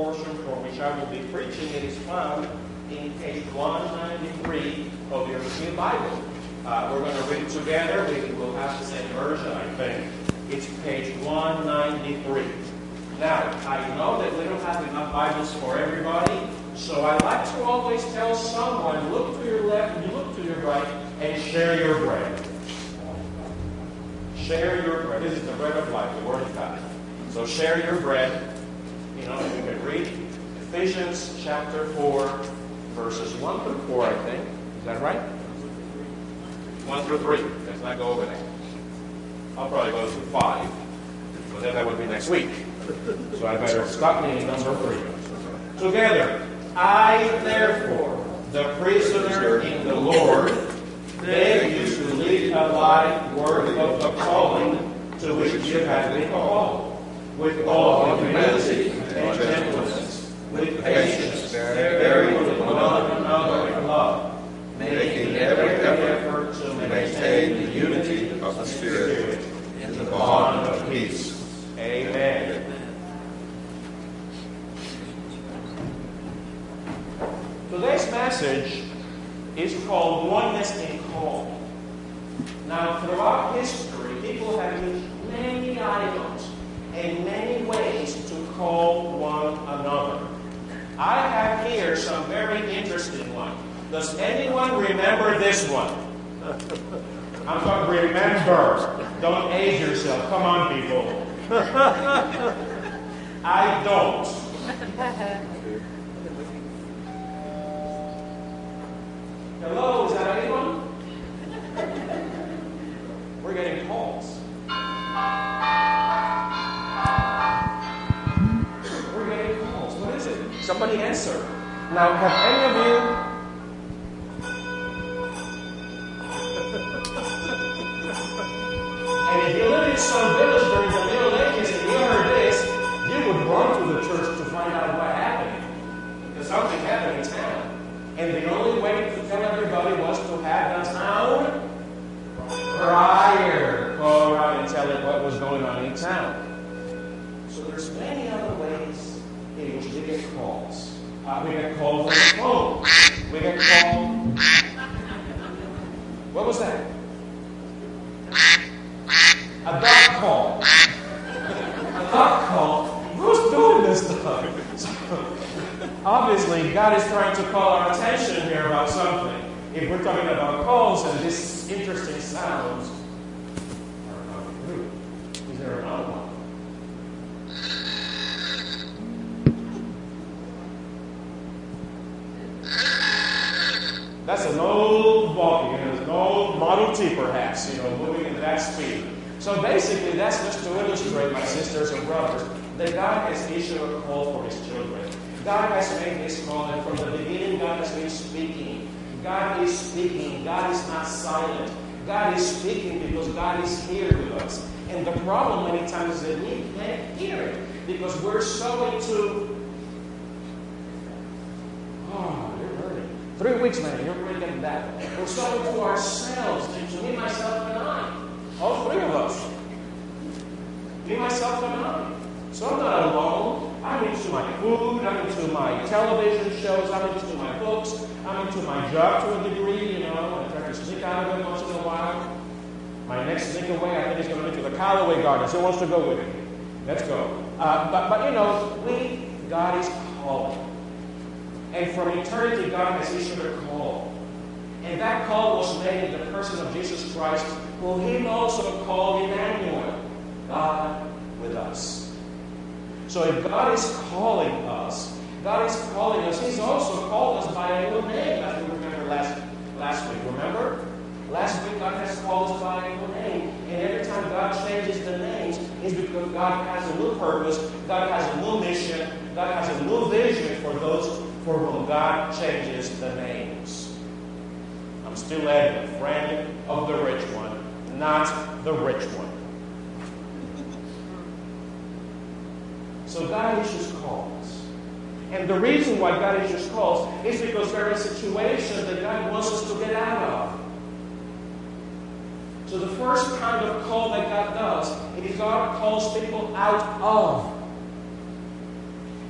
portion for which I will be preaching. It is found in page 193 of your new Bible. Uh, we're going to read together. We will have the same version, I think. It's page 193. Now, I know that we don't have enough Bibles for everybody, so I like to always tell someone, look to your left and you look to your right, and share your bread. Share your bread. This is the bread of life, the Word of God. So share your bread. You know, you can read Ephesians chapter 4, verses 1 through 4, I think. Is that right? 1 through 3. Let's not go over there. I'll probably go through 5. But then that would be next week. So I better stop me in number 3. Together. I, therefore, the prisoner in the Lord, beg you to lead a life worthy of the calling to which you have been called, with all humility and gentleness, with patience, bearing with one another in love, making every effort to maintain the unity of the Spirit in the bond of peace. Amen. Today's message is called Oneness in Call. Now, throughout history, people have used many items and many ways call one another. I have here some very interesting ones. Does anyone remember this one? I'm talking remember. Don't age yourself. Come on, people. I don't. Hello, Somebody answer. Now, have any of you Uh, we get called from the phone. We get called. What was that? A duck call. A duck call. Who's doing this stuff? So, obviously, God is trying to call our attention here about something. If we're talking about calls and this interesting sounds So basically, that's just to illustrate, my sisters and brothers, that God has issued a call for His children. God has made this call, and from the beginning, God has been speaking. God is speaking. God is not silent. God is speaking because God is here with us. And the problem many times is that we can't hear it because we're so into, oh, you're hurting. Three weeks man, you're getting that. We're so into ourselves, into me, myself, and I. All three of us. Me, myself, and I. So I'm not alone. I'm into my food, I'm into my television shows, I'm into my books, I'm into my job to a degree, you know, I try to sneak out of it once in a while. My next sneak away, I think, is going to be to the Callaway Gardens. Who wants to go with me? Let's go. Uh, but, but, you know, we, God is calling. And from eternity, God has issued a call. And that call was made in the person of Jesus Christ, who he also called Emmanuel, God with us. So if God is calling us, God is calling us, He's also called us by a new name, as we remember last, last week. Remember? Last week, God has called us by a new name. And every time God changes the names, it's because God has a new purpose, God has a new mission, God has a new vision for those for whom God changes the names. I'm still Ed, a friend of the rich one, not the rich one. So God issues calls. And the reason why God issues calls is because there are situations that God wants us to get out of. So the first kind of call that God does is God calls people out of.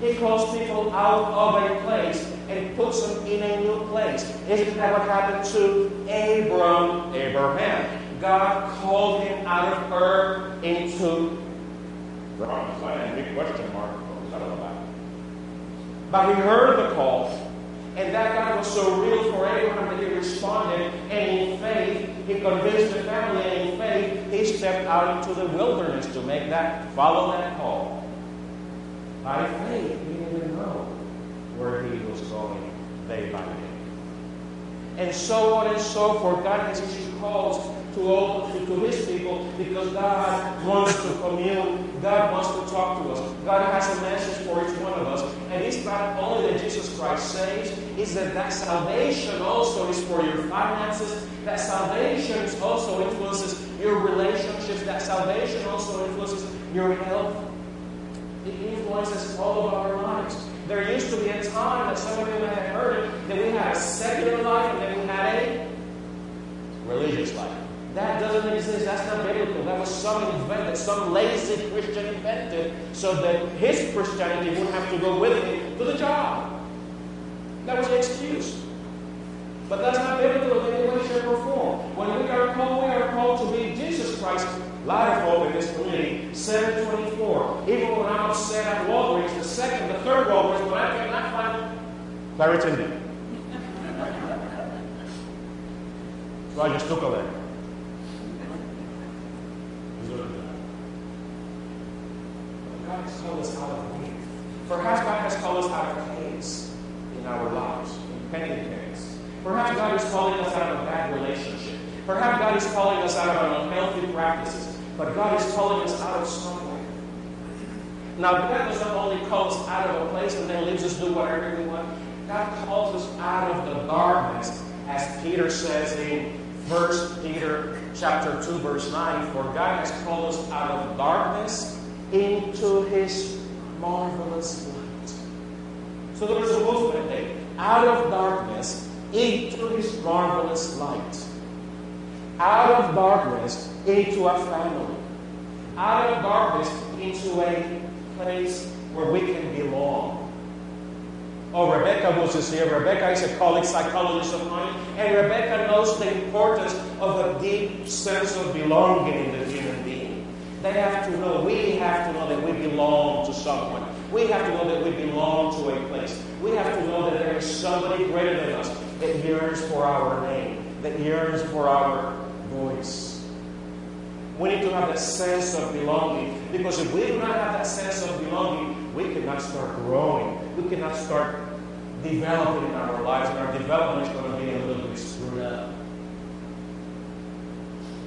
He calls people out of a place and puts them in a new place. Isn't that what happened to Abram, Abraham? God called him out of Ur into promised land. Big question mark. I don't know about. But he heard the call, and that God was so real for Abraham that he responded, and in faith, he convinced the family, and in faith, he stepped out into the wilderness to make that, follow that call. By faith, he didn't know where he was going day by day. And so on and so forth. God has issued calls to, all, to, to his people because God wants to commune. God wants to talk to us. God has a message for each one of us. And it's not only that Jesus Christ saves, it's that that salvation also is for your finances. That salvation also influences your relationships. That salvation also influences your health. It influences all of our lives. There used to be a time that some of you may have heard it, that we had a secular life and then we had a religious life. That doesn't exist. That's not biblical. That was some invent that some lazy Christian invented so that his Christianity wouldn't have to go with him to the job. That was the excuse. But that's not biblical in any way, shape, or form. When we are called, we are called to be Jesus Christ. Of hope in this community. 724. Even when I'm upset at Walgreens, the second, the third Walgreens, when I cannot find Claritin. so I just took a letter. God has called us out of grief. Perhaps God has called us out of caves in our lives, in pending caves. Perhaps God is calling us out of bad relationship. Perhaps God is calling us out of unhealthy practices. But God is calling us out of somewhere. Now, God doesn't only call us out of a place and then leaves us do whatever we want. God calls us out of the darkness, as Peter says in 1 Peter chapter 2, verse 9. For God has called us out of darkness into his marvelous light. So there is a movement there. Out of darkness into his marvelous light. Out of darkness into a family. Out of darkness into a place where we can belong. Oh, Rebecca was just here. Rebecca is a colleague psychologist of mine, and Rebecca knows the importance of a deep sense of belonging in the human being. They have to know, we have to know that we belong to someone. We have to know that we belong to a place. We have to know that there is somebody greater than us that yearns for our name, that yearns for our voice. We need to have that sense of belonging because if we do not have that sense of belonging, we cannot start growing. We cannot start developing in our lives, and our development is going to be a little bit screwed up.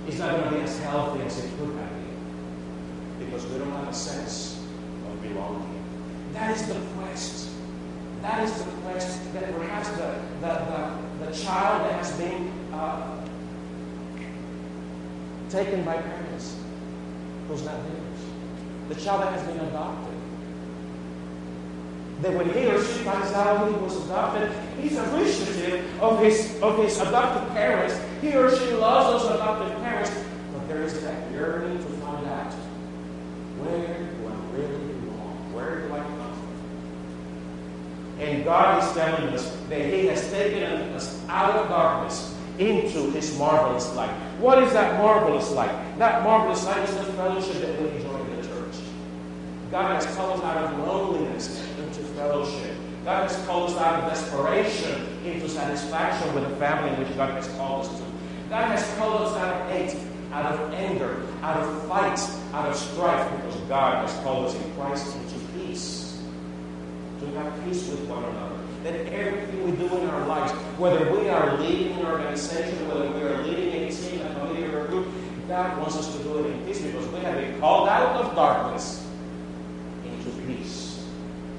It's not going to be as healthy as it could have been because we don't have a sense of belonging. That is the quest. That is the quest that perhaps the, the, the, the child that has been uh, taken by parents who's not theirs. The child that has been adopted. That when he or she finds out he was adopted, he's appreciative of his of his adopted parents. He or she loves those adopted parents, but there is that yearning to find out where do I really belong? Where do I come from? And God is telling us that He has taken us out of darkness into His marvelous light. What is that marvelous light? That marvelous light is the fellowship that we enjoy in the church. God has called us out of loneliness into fellowship. God has called us out of desperation into satisfaction with the family in which God has called us to. God has called us out of hate, out of anger, out of fight, out of strife, because God has called us in Christ into peace. To have peace with one another that everything we do in our lives, whether we are leading an organization, whether we are leading a team, a committee, or a group, God wants us to do it in peace because we have been called out of darkness into peace.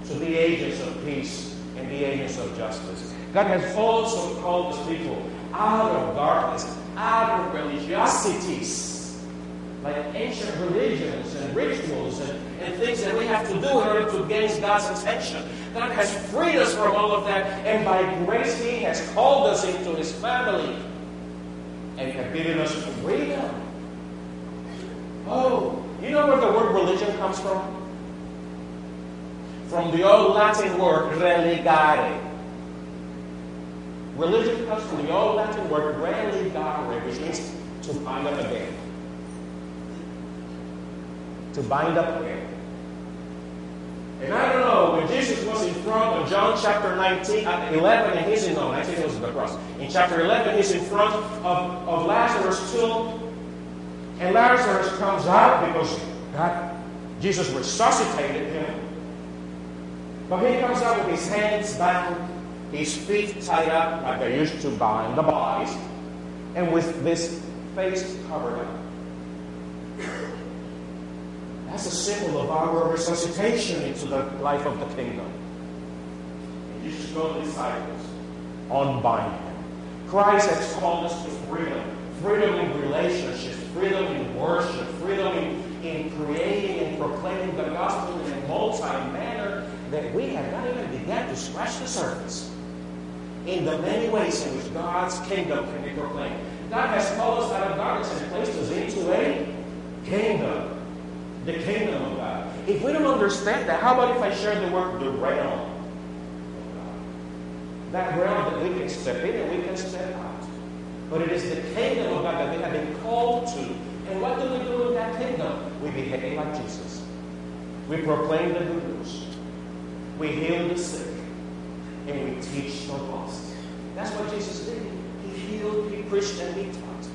To be agents of peace and be agents of justice. God has also called His people out of darkness, out of religiosities like ancient religions and rituals and, and things that we have to do in order to gain God's attention. God has freed us from all of that, and by grace, He has called us into His family and have given us freedom. Oh, you know where the word religion comes from? from the old Latin word religare. Religion comes from the old Latin word religare, which means to bind up again. To bind up again. And I don't know, when Jesus was in front of John chapter 19, uh, 11, and he's in, no, 19 was the cross. In chapter 11, he's in front of, of Lazarus' tomb. And Lazarus comes out because God, Jesus resuscitated him. But he comes out with his hands bound, his feet tied up like they used to bind the bodies, and with this face covered up. That's a symbol of our resuscitation into the life of the kingdom. Jesus told the disciples, unbind him. Christ has called us to freedom. Freedom in relationships, freedom in worship, freedom in, in creating and proclaiming the gospel in a multi-manner that we have not even begun to scratch the surface. In the many ways in which God's kingdom can be proclaimed. God has called us out of darkness and placed us into a kingdom the kingdom of God. If we don't understand that, how about if I share the word the realm? That realm that we can step in and we can step out. But it is the kingdom of God that we have been called to. And what do we do in that kingdom? We behave like Jesus. We proclaim the good news. We heal the sick. And we teach the lost. That's what Jesus did. He healed, he preached, and he taught.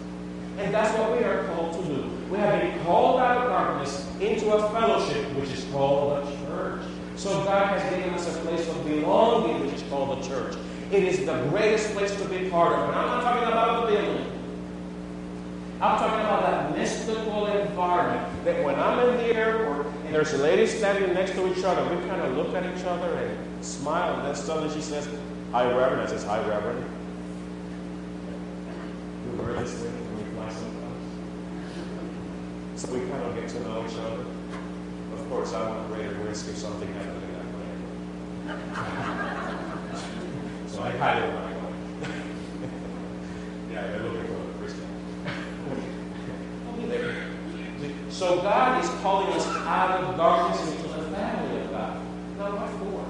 And that's what we are called to do. We have been called out of darkness into a fellowship which is called a church. So God has given us a place of belonging which is called the church. It is the greatest place to be part of. And I'm not talking about the building. I'm talking about that mystical environment that when I'm in the airport and there's a lady standing next to each other, we kind of look at each other and smile, and then suddenly she says, Hi, Reverend. I says, Hi, Reverend. You were listening to me fly sometimes. So we kind of get to know each other. Of course, I want greater risk if something happened to that plane. So I it when I yeah. So God is calling us out of darkness into the family of God. Now, what for?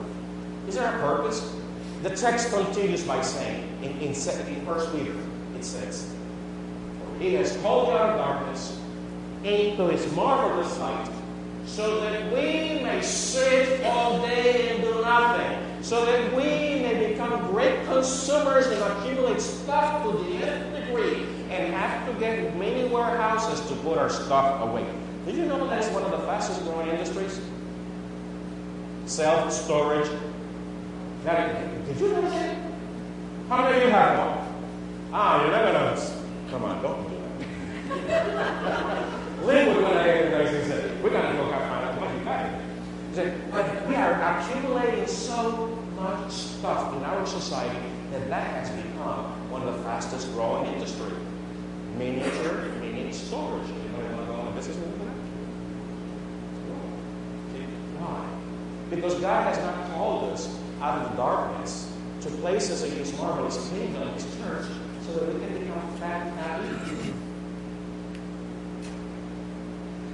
Is there a purpose? The text continues by saying, in, in, in 1 Peter, it says, He has called out of darkness into His marvelous light, so that we may sit all day and do nothing, so that we become great consumers and accumulate stuff to the nth degree, and have to get many warehouses to put our stuff away. Did you know that is one of the fastest growing industries? Self storage. Did you know that? How many of you have one? Ah, you never know this. Come on, don't do that. Live with what I guys said. We're gonna go find out what you got. But we are accumulating so much stuff in our society that that has become one of the fastest growing industry. Miniature, mini storage. You know, you want to go on a business with that? Why? Because God has not called us out of the darkness to places in His marvelous kingdom, His church, so that we can become fat happy.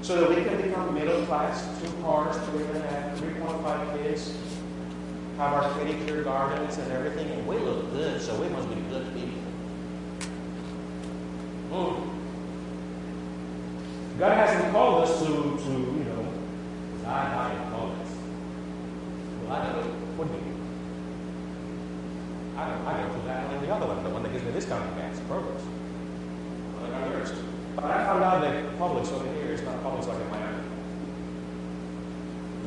So that we can become middle class, two cars, three and a half, 3.5 kids, have our pedicure gardens and everything, and we look good, so we must be good people. Mm. God hasn't called us to, to you know, die, die, and call us. Well, I don't know. What do you do? I don't, I go to that one and the other one, the one that gives me discounted gas, Progress. Well, I got yours. But I found out that Publix over here is not Publix like in Miami.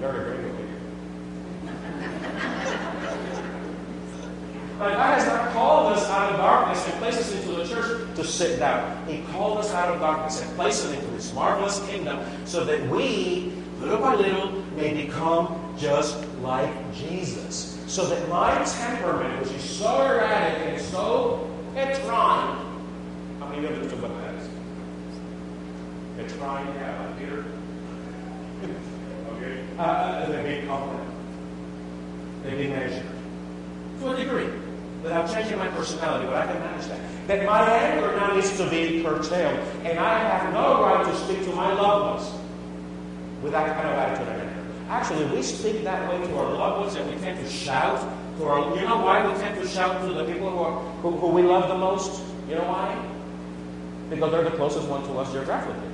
Very great over God has not called us out of darkness and placed us into the church to sit down. He called us out of darkness and placed us into His marvelous kingdom so that we, little by little, may become just like Jesus. So that my temperament, which is so erratic and so heteron, how many of you understood what that is? Heteron, yeah, like Peter. okay. Uh, they be confident. They be measured. To a degree. Without changing my personality, but I can manage that. That my anger now needs to be curtailed. And I have no right to speak to my loved ones with that kind of attitude and anger. Actually, we speak that way to our loved ones, and we tend to shout to our. You know why we tend to shout to the people who, are, who, who we love the most? You know why? Because they're the closest one to us geographically.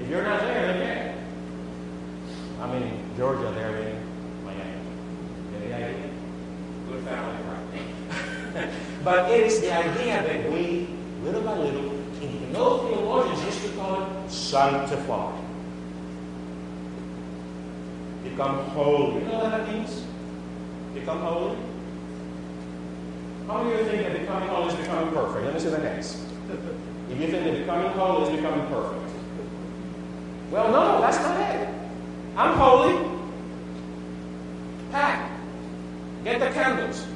If you're not there, then yeah. I mean, Georgia, they're in Miami. Get the idea? Good right? but it is the idea that we, little by little, and no theologians used to call it sanctify. Become holy. You know what that means? Become holy? How do you think that becoming holy is becoming perfect? Let me see the next. If you think that becoming holy is becoming perfect. Well, no, that's not it. I'm holy. Get the candles.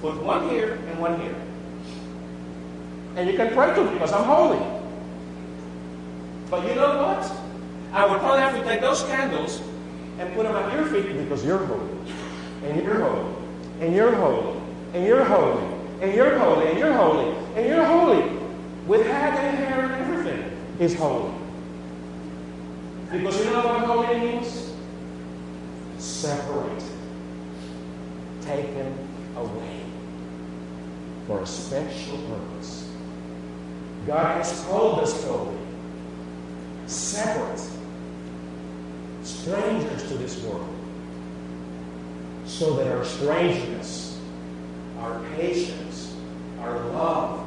Put one here and one here. And you can pray to me because I'm holy. But you know what? I would probably have to take those candles and put them at your feet because you're holy. And you're holy. And you're holy. And you're holy. And you're holy. And you're holy. And you're holy. With hat and hair and everything. is holy. Because you know what holy means? Separate. Taken away. For a special purpose. God has called us holy. Separate. Strangers to this world. So that our strangeness, our patience, our love,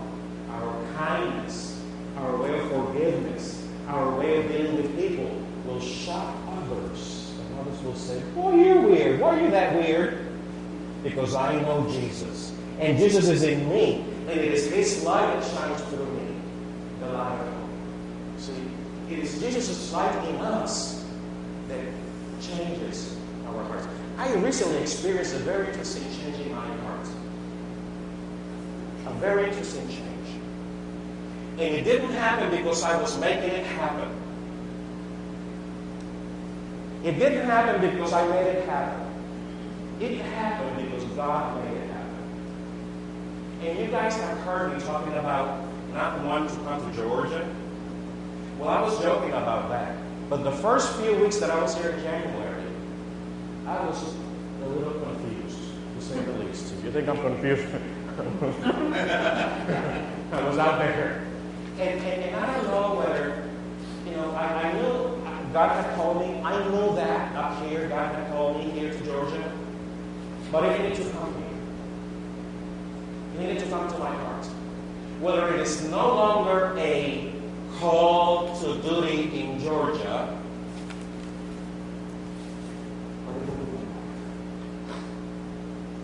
our kindness, our way of forgiveness, our way of dealing with people will shock others. And others will say, Boy, you're weird. Why are you that weird? Because I know Jesus. And Jesus is in me. And it is His light that shines through me. The light of hope. See, it is Jesus' light in us that changes our hearts. I recently experienced a very interesting change in my heart. A very interesting change. And it didn't happen because I was making it happen. It didn't happen because I made it happen. It happened because God made it happen. And you guys have heard me talking about not wanting to come to Georgia. Well, I was joking about that. But the first few weeks that I was here in January, I was a little confused, to say the least. If you think I'm confused, I was out there. And, and, and I don't know whether, you know, I, I knew God had called me. I knew that up here, God had called me here to Georgia. But it needed to come here. It needed to come to my heart. Whether it is no longer a call to duty in Georgia,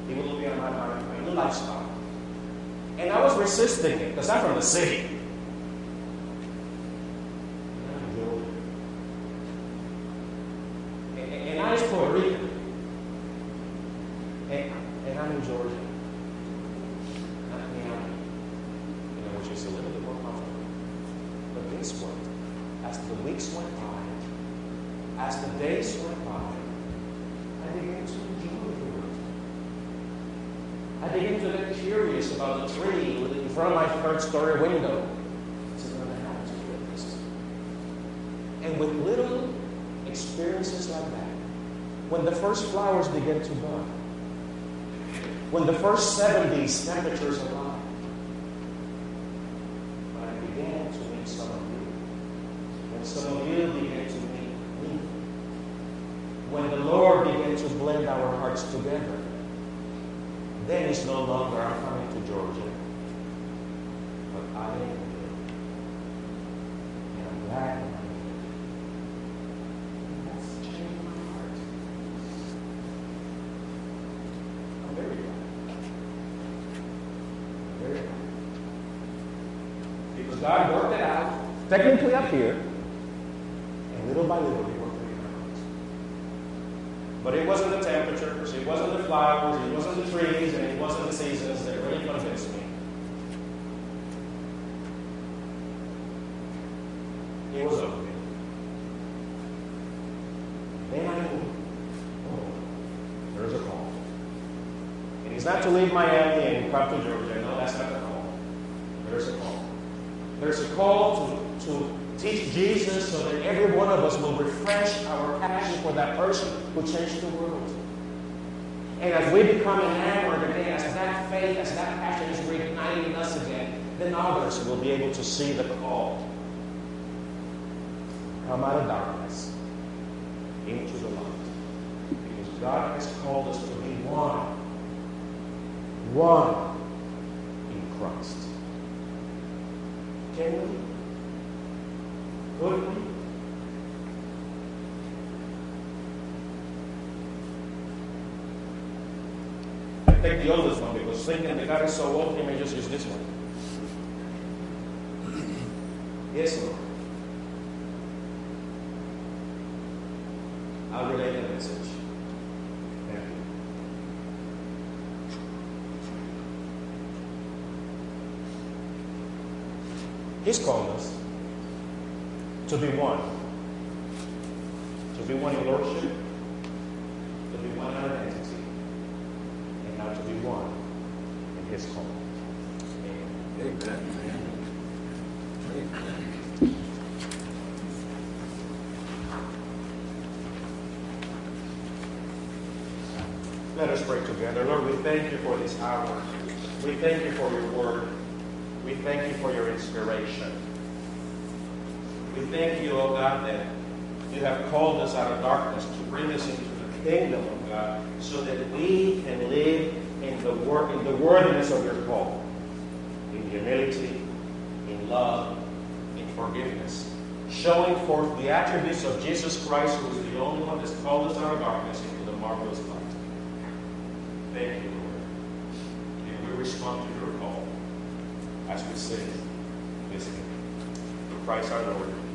it will be on my mind, my new lifestyle. And I was resisting it because I'm from the city. And I was Puerto Rican. And, and I'm in Georgia. Not Miami. You know, which is a little bit more comfortable. But guess what? As the weeks went by, as the days went by, I began to enjoy the work. I began to get curious about the tree in front of my third story window. And with little experiences like that, when the first flowers begin to bud, when the first 70s temperatures arrived, when I began to meet some of you, when some of you began to meet me, when the Lord began to blend our hearts together, then it's no longer I'm coming to Georgia, but I am here. And I'm glad I'm here. And that's changed my heart. I'm very glad. Very glad. Because God worked it out, technically up here, and little by little He worked it out. But it wasn't the temperatures, it wasn't the flowers, it wasn't the trees, and it wasn't the seasons that really convinced me. It was okay. Then I knew, oh, there's a call. And it's not to leave Miami and come to Georgia. No, that's not the call. There's a call. To, to Teach Jesus so that every one of us will refresh our passion for that person who changed the world. And as we become enamored again, as that faith, as that passion is reignited in us again, then others will be able to see the call. Come out of darkness into the light. Because God has called us to be one. One in Christ. Can we? I take the oldest one because thinking the God is so old, he may just use this one. Yes, Lord. I'll relay the message. Thank you. He's called us to be one. To be one in lordship, to be one in identity, and now to be one in his call. Amen. Let us pray together. Lord, we thank you for this hour. We thank you for your word. We thank you for your inspiration. We thank you, oh God, that you have called us out of darkness to bring us into the kingdom of God so that we can live in the, wor- in the worthiness of your call. In humility, in love, in forgiveness. Showing forth the attributes of Jesus Christ, who is the only one that's called us out of darkness into the marvelous light. Thank you, Lord. And we respond to your call as we sing. For Christ our Lord.